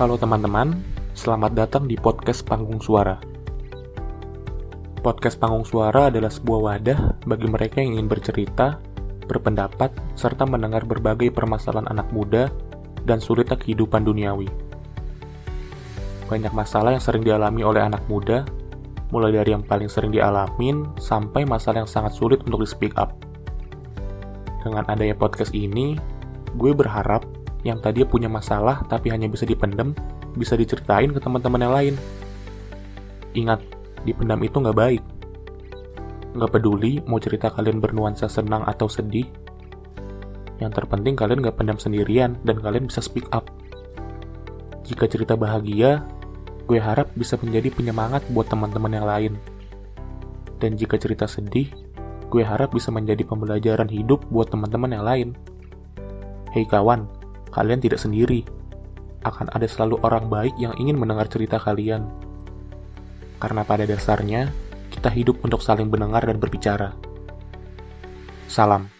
Halo teman-teman, selamat datang di podcast Panggung Suara. Podcast Panggung Suara adalah sebuah wadah bagi mereka yang ingin bercerita, berpendapat, serta mendengar berbagai permasalahan anak muda dan sulitnya kehidupan duniawi. Banyak masalah yang sering dialami oleh anak muda, mulai dari yang paling sering dialamin sampai masalah yang sangat sulit untuk di-speak up. Dengan adanya podcast ini, gue berharap yang tadi punya masalah tapi hanya bisa dipendam, bisa diceritain ke teman-teman yang lain. Ingat, dipendam itu nggak baik. Nggak peduli mau cerita kalian bernuansa senang atau sedih, yang terpenting kalian nggak pendam sendirian dan kalian bisa speak up. Jika cerita bahagia, gue harap bisa menjadi penyemangat buat teman-teman yang lain. Dan jika cerita sedih, gue harap bisa menjadi pembelajaran hidup buat teman-teman yang lain. Hei kawan, kalian tidak sendiri. Akan ada selalu orang baik yang ingin mendengar cerita kalian. Karena pada dasarnya, kita hidup untuk saling mendengar dan berbicara. Salam.